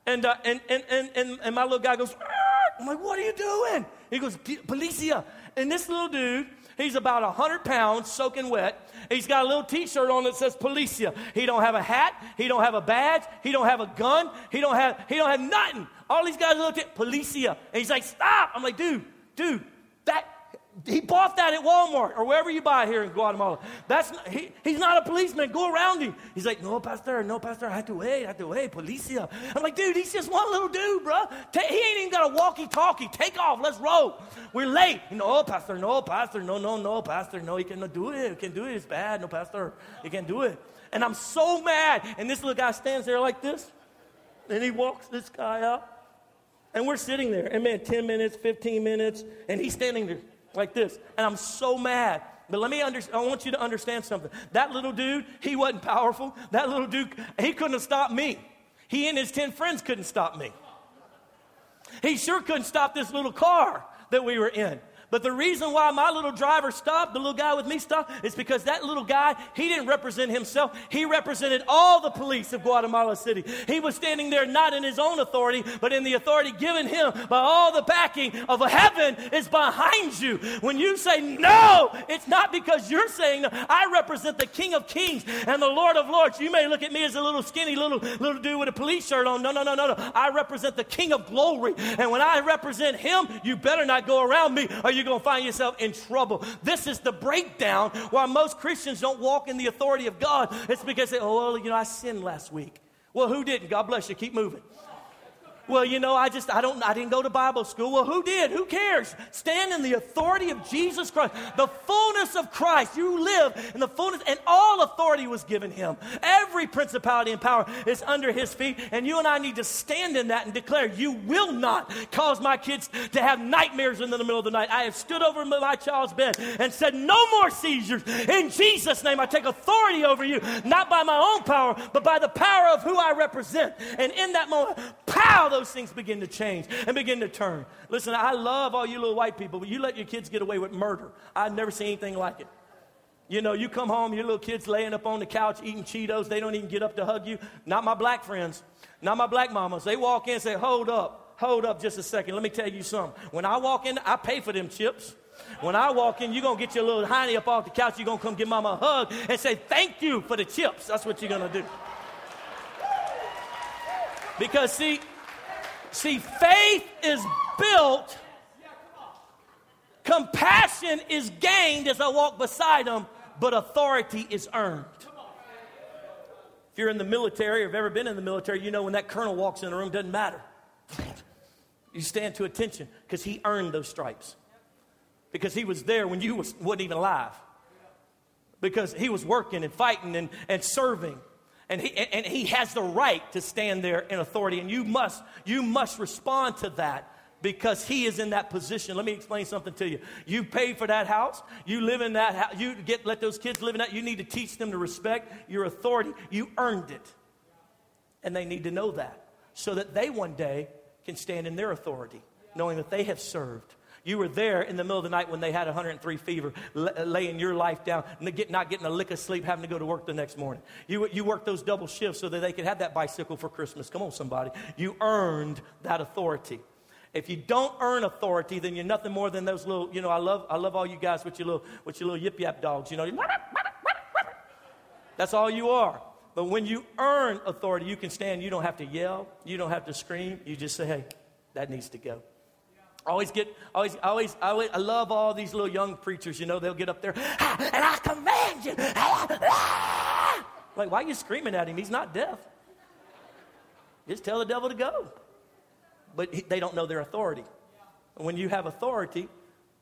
And, uh, and, and, and, and, and my little guy goes, Arr! I'm like, what are you doing? He goes, Policia. And this little dude, he's about 100 pounds, soaking wet. He's got a little T-shirt on that says Policia. He don't have a hat. He don't have a badge. He don't have a gun. He don't have. He don't have nothing. All these guys look at Policia, and he's like, "Stop!" I'm like, "Dude, dude, that He bought that at Walmart or wherever you buy here in Guatemala. That's not, he, he's not a policeman. Go around him. He's like, no, pastor, no, pastor. I have to wait. I have to wait. Policia. I'm like, dude, he's just one little dude, bro. he ain't even got a walkie-talkie. Take off. Let's roll. We're late. No, oh, pastor. No, pastor. No, no, no, pastor. No, he cannot do it. He can't do it. It's bad. No, pastor. He can't do it. And I'm so mad. And this little guy stands there like this, and he walks this guy out. And we're sitting there, and man, 10 minutes, 15 minutes, and he's standing there like this. And I'm so mad. But let me understand, I want you to understand something. That little dude, he wasn't powerful. That little dude, he couldn't have stopped me. He and his 10 friends couldn't stop me. He sure couldn't stop this little car that we were in. But the reason why my little driver stopped, the little guy with me stopped, is because that little guy, he didn't represent himself. He represented all the police of Guatemala City. He was standing there not in his own authority, but in the authority given him by all the backing of heaven is behind you. When you say no, it's not because you're saying no. I represent the King of Kings and the Lord of Lords. You may look at me as a little skinny little little dude with a police shirt on. No, no, no, no, no. I represent the King of Glory. And when I represent him, you better not go around me or you you're going to find yourself in trouble. This is the breakdown why most Christians don't walk in the authority of God. It's because they, oh, well, you know, I sinned last week. Well, who didn't? God bless you. Keep moving. Well, you know, I just, I don't, I didn't go to Bible school. Well, who did? Who cares? Stand in the authority of Jesus Christ. The fullness of Christ. You live in the fullness, and all authority was given him. Every principality and power is under his feet, and you and I need to stand in that and declare, you will not cause my kids to have nightmares in the middle of the night. I have stood over my child's bed and said, no more seizures. In Jesus' name, I take authority over you, not by my own power, but by the power of who I represent. And in that moment, pow, those things begin to change and begin to turn. Listen, I love all you little white people, but you let your kids get away with murder. I've never seen anything like it. You know, you come home, your little kids laying up on the couch eating Cheetos, they don't even get up to hug you. Not my black friends, not my black mamas. They walk in and say, Hold up, hold up just a second. Let me tell you something. When I walk in, I pay for them chips. When I walk in, you're going to get your little hiney up off the couch. You're going to come give mama a hug and say, Thank you for the chips. That's what you're going to do. Because, see, See, faith is built, compassion is gained as I walk beside them, but authority is earned. If you're in the military or have ever been in the military, you know when that colonel walks in the room, doesn't matter. You stand to attention because he earned those stripes. Because he was there when you was, wasn't even alive. Because he was working and fighting and, and serving. And he, and he has the right to stand there in authority. And you must, you must respond to that because he is in that position. Let me explain something to you. You pay for that house. You live in that house. You get let those kids live in that. You need to teach them to respect your authority. You earned it. And they need to know that so that they one day can stand in their authority, knowing that they have served you were there in the middle of the night when they had 103 fever, laying your life down, not getting a lick of sleep, having to go to work the next morning. You, you worked those double shifts so that they could have that bicycle for Christmas. Come on, somebody. You earned that authority. If you don't earn authority, then you're nothing more than those little, you know, I love, I love all you guys with your little, with your little yip yap dogs, you know. That's all you are. But when you earn authority, you can stand. You don't have to yell. You don't have to scream. You just say, hey, that needs to go. Always get, always, always, always, I love all these little young preachers, you know, they'll get up there, ah, and I command you. Ah. Like, why are you screaming at him? He's not deaf. Just tell the devil to go. But they don't know their authority. When you have authority,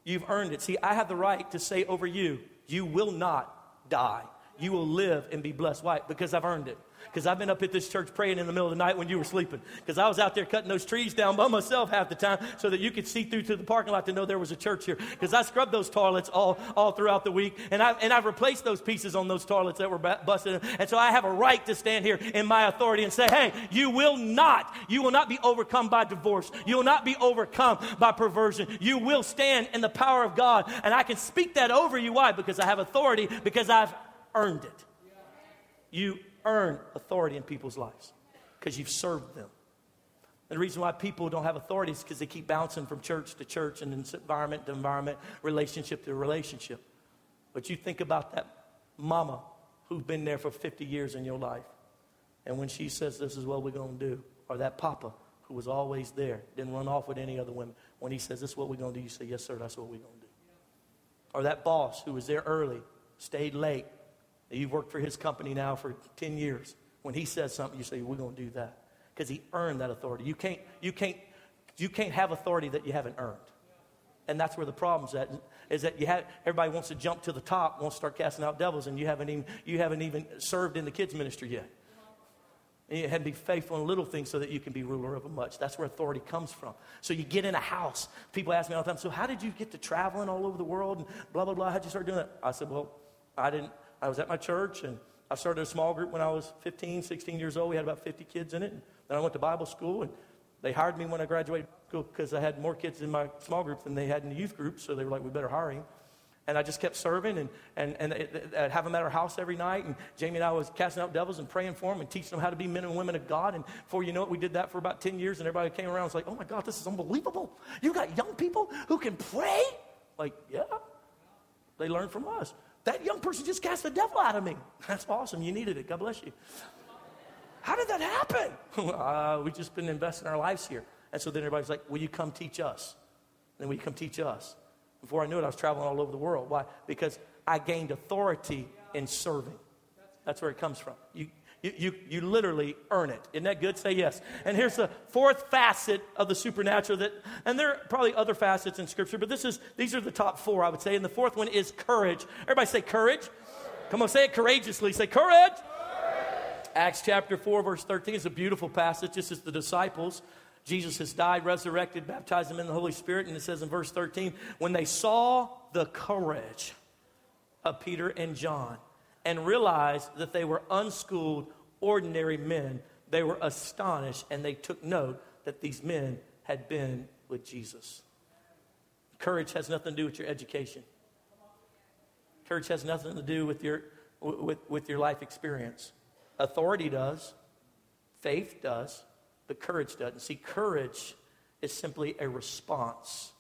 you've earned it. See, I have the right to say over you, you will not die. You will live and be blessed. Why? Because I've earned it because I've been up at this church praying in the middle of the night when you were sleeping. Because I was out there cutting those trees down by myself half the time so that you could see through to the parking lot to know there was a church here. Because I scrubbed those toilets all, all throughout the week, and I've, and I've replaced those pieces on those toilets that were busted. And so I have a right to stand here in my authority and say, hey, you will not, you will not be overcome by divorce. You will not be overcome by perversion. You will stand in the power of God. And I can speak that over you. Why? Because I have authority, because I've earned it. You earn authority in people's lives because you've served them. And the reason why people don't have authority is because they keep bouncing from church to church and environment to environment, relationship to relationship. But you think about that mama who's been there for 50 years in your life. And when she says, This is what we're going to do, or that papa who was always there, didn't run off with any other women, when he says, This is what we're going to do, you say, Yes, sir, that's what we're going to do. or that boss who was there early, stayed late. You've worked for his company now for 10 years. When he says something, you say, We're going to do that. Because he earned that authority. You can't, you, can't, you can't have authority that you haven't earned. And that's where the problem's at, is that you have, everybody wants to jump to the top, wants to start casting out devils, and you haven't even, you haven't even served in the kids' ministry yet. And you had to be faithful in little things so that you can be ruler over much. That's where authority comes from. So you get in a house. People ask me all the time, so how did you get to traveling all over the world and blah, blah, blah? How'd you start doing that? I said, well, I didn't, I was at my church and I started a small group when I was 15, 16 years old. We had about 50 kids in it. And then I went to Bible school and they hired me when I graduated school because I had more kids in my small group than they had in the youth group. So they were like, we better hire him. And I just kept serving and, and, and I'd have them at our house every night. And Jamie and I was casting out devils and praying for them and teaching them how to be men and women of God. And before you know it, we did that for about 10 years. And everybody came around and was like, oh my God, this is unbelievable. You got young people who can pray? Like, yeah. They learned from us. That young person just cast the devil out of me. That's awesome. You needed it. God bless you. How did that happen? uh, we've just been investing our lives here. And so then everybody's like, Will you come teach us? Then will you come teach us? Before I knew it, I was traveling all over the world. Why? Because I gained authority in serving. That's where it comes from. You, you, you, you literally earn it. Isn't that good? Say yes. And here's the fourth facet of the supernatural that, and there are probably other facets in Scripture, but this is, these are the top four, I would say. And the fourth one is courage. Everybody say courage. courage. Come on, say it courageously. Say courage. courage. Acts chapter 4, verse 13 is a beautiful passage. This is the disciples Jesus has died, resurrected, baptized them in the Holy Spirit. And it says in verse 13, when they saw the courage of Peter and John and realized that they were unschooled, ordinary men, they were astonished and they took note that these men had been with Jesus. Courage has nothing to do with your education. Courage has nothing to do with your, with, with your life experience. Authority does, faith does, but courage doesn't. See, courage is simply a response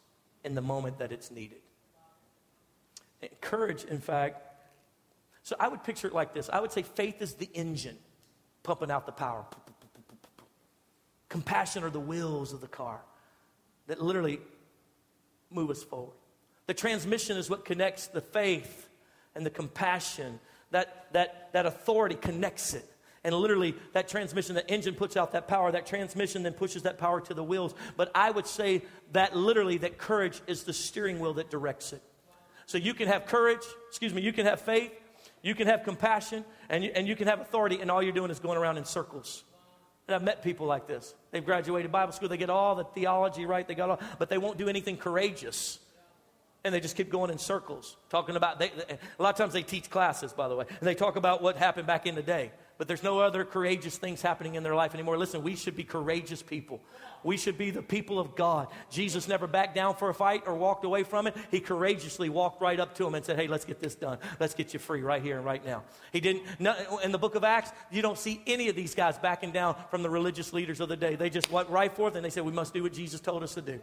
in the moment that it's needed. And courage, in fact, so I would picture it like this I would say faith is the engine pumping out the power. Compassion are the wheels of the car that literally move us forward. The transmission is what connects the faith and the compassion. That, that, that authority connects it. And literally, that transmission, the engine puts out that power. That transmission then pushes that power to the wheels. But I would say that literally, that courage is the steering wheel that directs it. So you can have courage, excuse me, you can have faith, you can have compassion, and you, and you can have authority, and all you're doing is going around in circles. And I've met people like this. They've graduated Bible school, they get all the theology right, they got all, but they won't do anything courageous. And they just keep going in circles talking about they, a lot of times they teach classes by the way. And they talk about what happened back in the day but there's no other courageous things happening in their life anymore. Listen, we should be courageous people. We should be the people of God. Jesus never backed down for a fight or walked away from it. He courageously walked right up to him and said, Hey, let's get this done. Let's get you free right here and right now. He didn't, in the book of Acts, you don't see any of these guys backing down from the religious leaders of the day. They just went right forth and they said, We must do what Jesus told us to do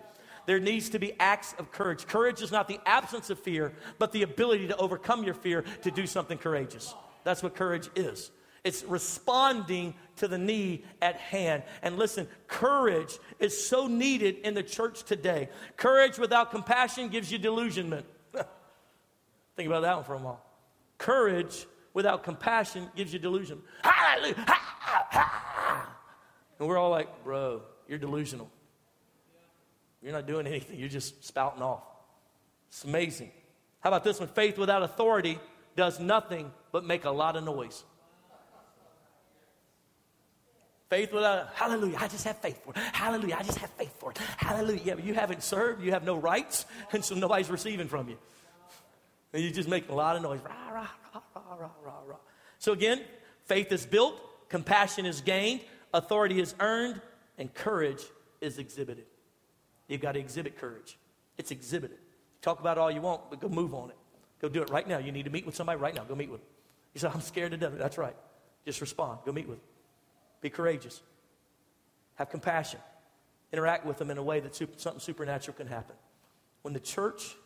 there needs to be acts of courage. Courage is not the absence of fear, but the ability to overcome your fear to do something courageous. That's what courage is. It's responding to the need at hand. And listen, courage is so needed in the church today. Courage without compassion gives you delusionment. Think about that one for a moment. Courage without compassion gives you delusion. Hallelujah! Ha, ha. And we're all like, bro, you're delusional. You're not doing anything, you're just spouting off. It's amazing. How about this one? Faith without authority does nothing but make a lot of noise. Faith without, hallelujah, I just have faith for it. Hallelujah, I just have faith for it. Hallelujah. Yeah, but you haven't served, you have no rights, and so nobody's receiving from you. And you just make a lot of noise. Rah, rah, rah, rah, rah, rah. So again, faith is built, compassion is gained, authority is earned, and courage is exhibited. You've got to exhibit courage. It's exhibited. Talk about all you want, but go move on it. Go do it right now. You need to meet with somebody right now. Go meet with them. You say, I'm scared to death. That's right. Just respond. Go meet with them. Be courageous. Have compassion. Interact with them in a way that super, something supernatural can happen. When the church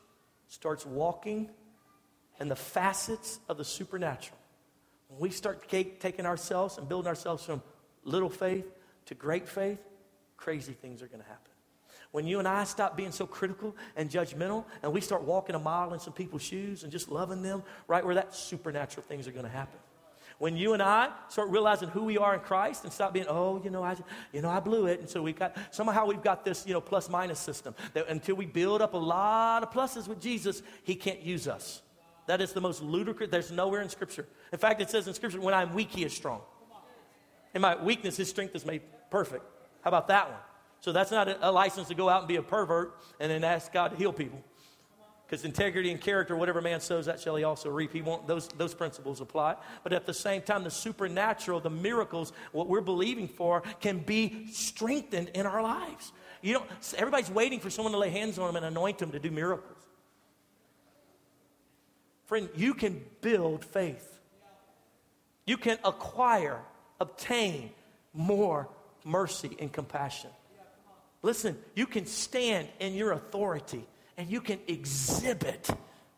starts walking in the facets of the supernatural, when we start take, taking ourselves and building ourselves from little faith to great faith, crazy things are going to happen. when you and I stop being so critical and judgmental and we start walking a mile in some people's shoes and just loving them, right where that supernatural things are going to happen. When you and I start realizing who we are in Christ and stop being, oh, you know, I, you know, I blew it. And so we've got, somehow we've got this, you know, plus minus system that until we build up a lot of pluses with Jesus, he can't use us. That is the most ludicrous. There's nowhere in Scripture. In fact, it says in Scripture, when I'm weak, he is strong. In my weakness, his strength is made perfect. How about that one? So that's not a, a license to go out and be a pervert and then ask God to heal people. Because integrity and character, whatever man sows, that shall he also reap. He won't, those, those principles apply. But at the same time, the supernatural, the miracles, what we're believing for, can be strengthened in our lives. You don't, everybody's waiting for someone to lay hands on them and anoint them to do miracles. Friend, you can build faith. You can acquire, obtain more mercy and compassion. Listen, you can stand in your authority and you can exhibit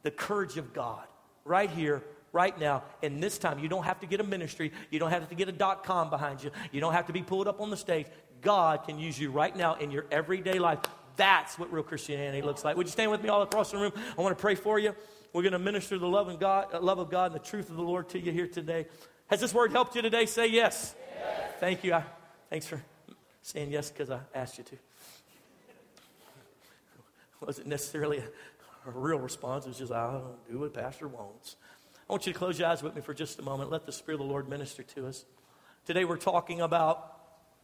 the courage of God right here, right now, And this time. You don't have to get a ministry, you don't have to get a dot com behind you, you don't have to be pulled up on the stage. God can use you right now in your everyday life. That's what real Christianity looks like. Would you stand with me all across the room? I want to pray for you. We're going to minister the love, and God, uh, love of God and the truth of the Lord to you here today. Has this word helped you today? Say yes. yes. Thank you. I, thanks for saying yes because I asked you to. Wasn't necessarily a, a, real response. It was just, I'll do what Pastor wants. I want you to close your eyes with me for just a moment. Let the Spirit of the Lord minister to us. Today we're talking about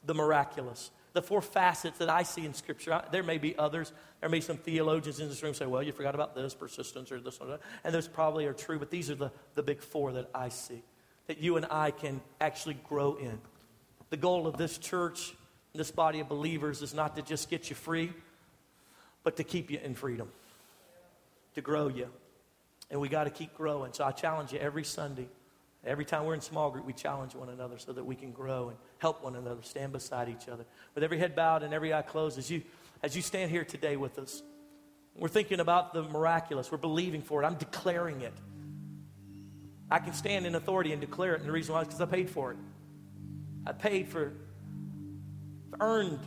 the miraculous the four facets that I see in Scripture. There may be others. There may be some theologians in this room say, well, you forgot about this, persistence, or this one. And those probably are true, but these are the, the big four that I see that you and I can actually grow in. The goal of this church, this body of believers, is not to just get you free, but to keep you in freedom, to grow you. And we got to keep growing. So I challenge you every Sunday Every time we're in small group, we challenge one another so that we can grow and help one another, stand beside each other. With every head bowed and every eye closed, as you, as you stand here today with us, we're thinking about the miraculous. We're believing for it. I'm declaring it. I can stand in authority and declare it. And the reason why is because I paid for it. I paid for, I've earned,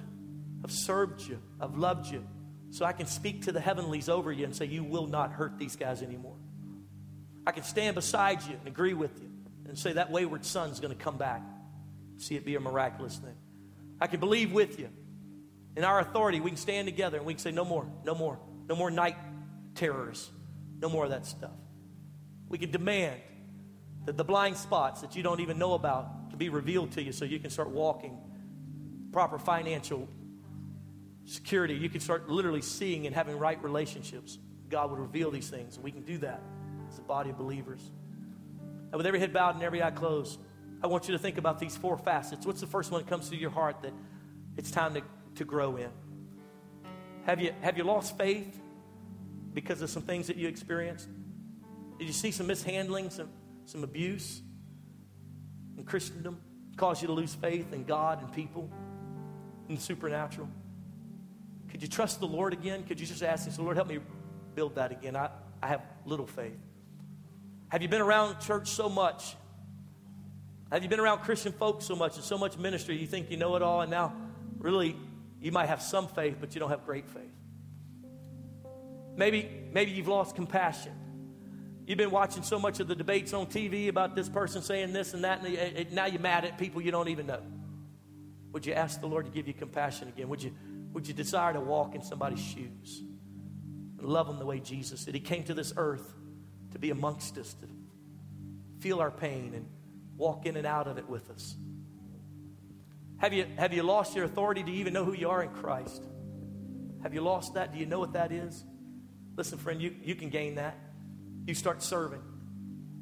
I've served you, I've loved you. So I can speak to the heavenlies over you and say, You will not hurt these guys anymore. I can stand beside you and agree with you and say that wayward son's going to come back. See it be a miraculous thing. I can believe with you. In our authority, we can stand together and we can say, no more, no more, no more night terrors, no more of that stuff. We can demand that the blind spots that you don't even know about to be revealed to you so you can start walking proper financial security. You can start literally seeing and having right relationships. God would reveal these things, we can do that as a body of believers. And with every head bowed and every eye closed, I want you to think about these four facets. What's the first one that comes to your heart that it's time to, to grow in? Have you, have you lost faith because of some things that you experienced? Did you see some mishandling, some, some abuse in Christendom? Cause you to lose faith in God and people and the supernatural? Could you trust the Lord again? Could you just ask Him, so Lord, help me build that again? I, I have little faith. Have you been around church so much? Have you been around Christian folks so much and so much ministry you think you know it all and now really you might have some faith but you don't have great faith? Maybe maybe you've lost compassion. You've been watching so much of the debates on TV about this person saying this and that and now you're mad at people you don't even know. Would you ask the Lord to give you compassion again? Would you would you desire to walk in somebody's shoes and love them the way Jesus did? He came to this earth to be amongst us, to feel our pain and walk in and out of it with us. Have you, have you lost your authority to even know who you are in Christ? Have you lost that? Do you know what that is? Listen, friend, you, you can gain that. You start serving,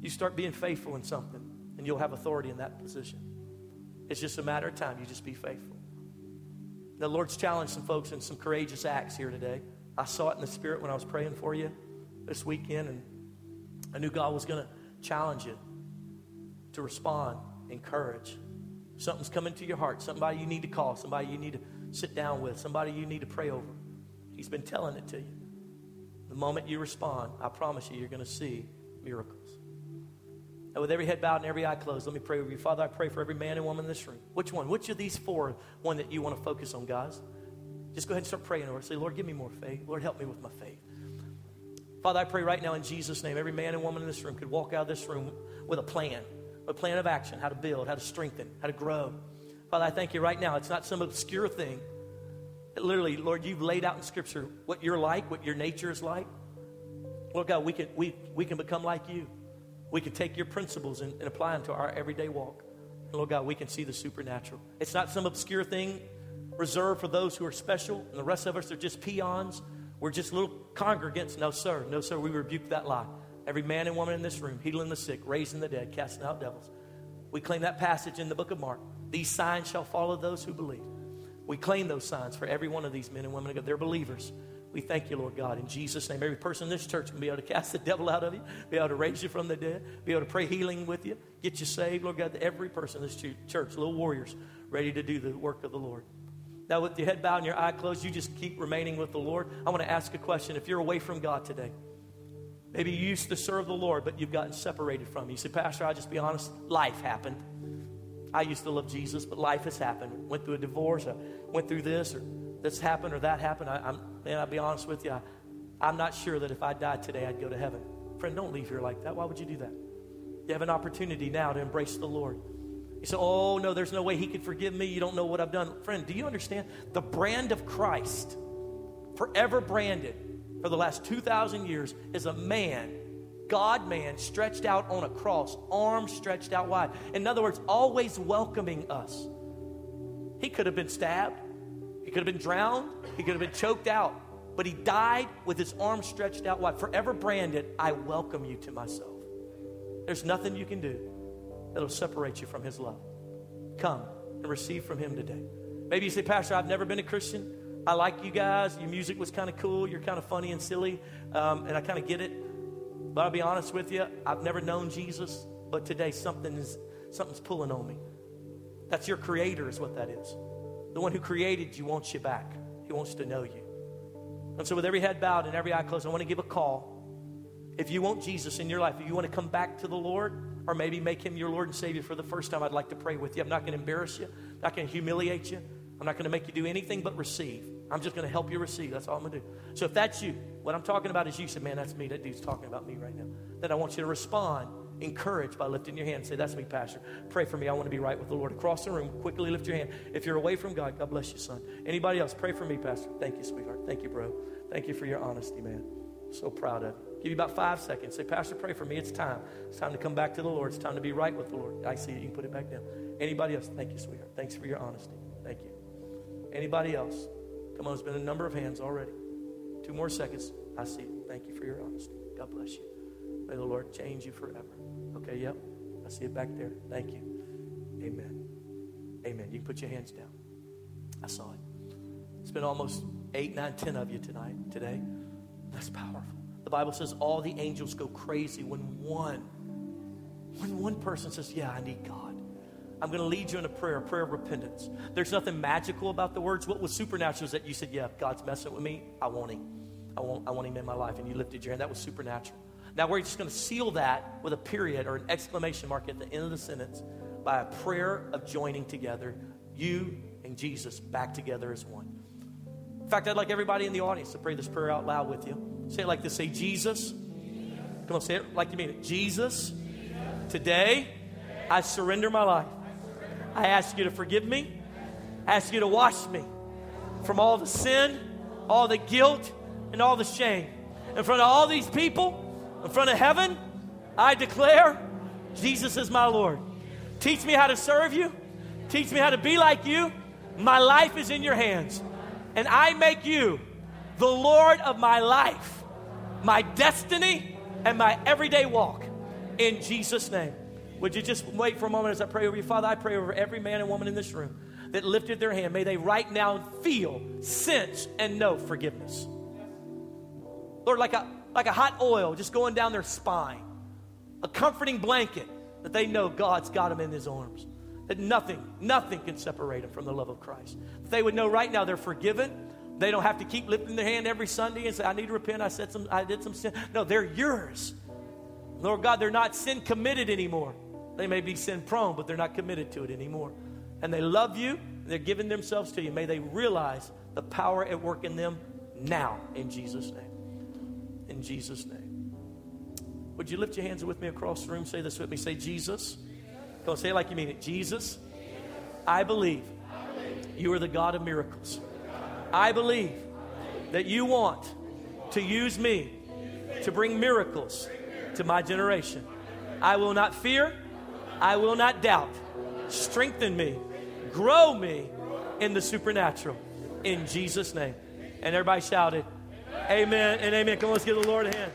you start being faithful in something, and you'll have authority in that position. It's just a matter of time. You just be faithful. The Lord's challenged some folks in some courageous acts here today. I saw it in the Spirit when I was praying for you this weekend, and I knew God was going to challenge you to respond, encourage. Something's coming to your heart, somebody you need to call, somebody you need to sit down with, somebody you need to pray over. He's been telling it to you. The moment you respond, I promise you, you're going to see miracles. And with every head bowed and every eye closed, let me pray with you. Father, I pray for every man and woman in this room. Which one? Which of these four, one that you want to focus on, guys? Just go ahead and start praying over. Say, Lord, give me more faith. Lord, help me with my faith. Father, I pray right now in Jesus' name, every man and woman in this room could walk out of this room with a plan, a plan of action, how to build, how to strengthen, how to grow. Father, I thank you right now. It's not some obscure thing. It literally, Lord, you've laid out in Scripture what you're like, what your nature is like. Lord God, we can, we, we can become like you. We can take your principles and, and apply them to our everyday walk. And Lord God, we can see the supernatural. It's not some obscure thing reserved for those who are special, and the rest of us are just peons we're just little congregants. No, sir. No, sir. We rebuke that lie. Every man and woman in this room, healing the sick, raising the dead, casting out devils. We claim that passage in the book of Mark. These signs shall follow those who believe. We claim those signs for every one of these men and women. They're believers. We thank you, Lord God, in Jesus' name. Every person in this church can be able to cast the devil out of you, be able to raise you from the dead, be able to pray healing with you, get you saved, Lord God. Every person in this church, little warriors, ready to do the work of the Lord. Now, with your head bowed and your eye closed, you just keep remaining with the Lord. I want to ask a question. If you're away from God today, maybe you used to serve the Lord, but you've gotten separated from Him. You say, Pastor, I'll just be honest, life happened. I used to love Jesus, but life has happened. Went through a divorce, I went through this, or this happened, or that happened. I, am man, I'll be honest with you. I, I'm not sure that if I died today, I'd go to heaven. Friend, don't leave here like that. Why would you do that? You have an opportunity now to embrace the Lord. You say, oh, no, there's no way he could forgive me. You don't know what I've done. Friend, do you understand? The brand of Christ, forever branded for the last 2,000 years, is a man, God man, stretched out on a cross, arms stretched out wide. In other words, always welcoming us. He could have been stabbed, he could have been drowned, he could have been choked out, but he died with his arms stretched out wide. Forever branded, I welcome you to myself. There's nothing you can do that'll separate you from His love. Come and receive from Him today. Maybe you say, Pastor, I've never been a Christian. I like you guys. Your music was kind of cool. You're kind of funny and silly, um, and I kind of get it. But I'll be honest with you, I've never known Jesus, but today something is something's pulling on me. That's your creator, is what that is. The one who created you wants you back. He wants to know you. And so, with every head bowed and every eye closed, I want to give a call. If you want Jesus in your life, if you want to come back to the Lord, or maybe make him your Lord and Savior for the first time, I'd like to pray with you. I'm not going to embarrass you, I'm not going to humiliate you, I'm not going to make you do anything but receive. I'm just going to help you receive. That's all I'm going to do. So if that's you, what I'm talking about is you. said, man, that's me. That dude's talking about me right now. Then I want you to respond, encourage by lifting your hand and say, that's me, Pastor. Pray for me. I want to be right with the Lord. Across the room, quickly lift your hand. If you're away from God, God bless you, son. Anybody else, pray for me, Pastor. Thank you, sweetheart. Thank you, bro. Thank you for your honesty, man. So proud of you. Give you about five seconds. Say, Pastor, pray for me. It's time. It's time to come back to the Lord. It's time to be right with the Lord. I see it. You can put it back down. Anybody else? Thank you, sweetheart. Thanks for your honesty. Thank you. Anybody else? Come on, there's been a number of hands already. Two more seconds. I see it. Thank you for your honesty. God bless you. May the Lord change you forever. Okay, yep. I see it back there. Thank you. Amen. Amen. You can put your hands down. I saw it. It's been almost eight, nine, ten of you tonight, today. That's powerful. The Bible says all the angels go crazy when one, when one person says, Yeah, I need God. I'm going to lead you in a prayer, a prayer of repentance. There's nothing magical about the words. What was supernatural is that you said, Yeah, God's messing with me. I want him. I want, I want him in my life. And you lifted your hand. That was supernatural. Now we're just going to seal that with a period or an exclamation mark at the end of the sentence by a prayer of joining together, you and Jesus back together as one. In fact, I'd like everybody in the audience to pray this prayer out loud with you. Say it like this say, Jesus. Come on, say it like you mean it. Jesus, today I surrender my life. I ask you to forgive me. I ask you to wash me from all the sin, all the guilt, and all the shame. In front of all these people, in front of heaven, I declare Jesus is my Lord. Teach me how to serve you. Teach me how to be like you. My life is in your hands. And I make you the Lord of my life my destiny, and my everyday walk in Jesus' name. Would you just wait for a moment as I pray over you? Father, I pray over every man and woman in this room that lifted their hand. May they right now feel, sense, and know forgiveness. Lord, like a, like a hot oil just going down their spine, a comforting blanket that they know God's got them in his arms. That nothing, nothing can separate them from the love of Christ. That they would know right now they're forgiven they don't have to keep lifting their hand every Sunday and say, I need to repent. I said some, I did some sin. No, they're yours. Lord God, they're not sin committed anymore. They may be sin prone, but they're not committed to it anymore. And they love you, they're giving themselves to you. May they realize the power at work in them now in Jesus' name. In Jesus' name. Would you lift your hands with me across the room? Say this with me. Say, Jesus. Go say it like you mean it. Jesus, I believe you are the God of miracles. I believe that you want to use me to bring miracles to my generation. I will not fear. I will not doubt. Strengthen me. Grow me in the supernatural. In Jesus' name. And everybody shouted, Amen and amen. Come on, let's give the Lord a hand.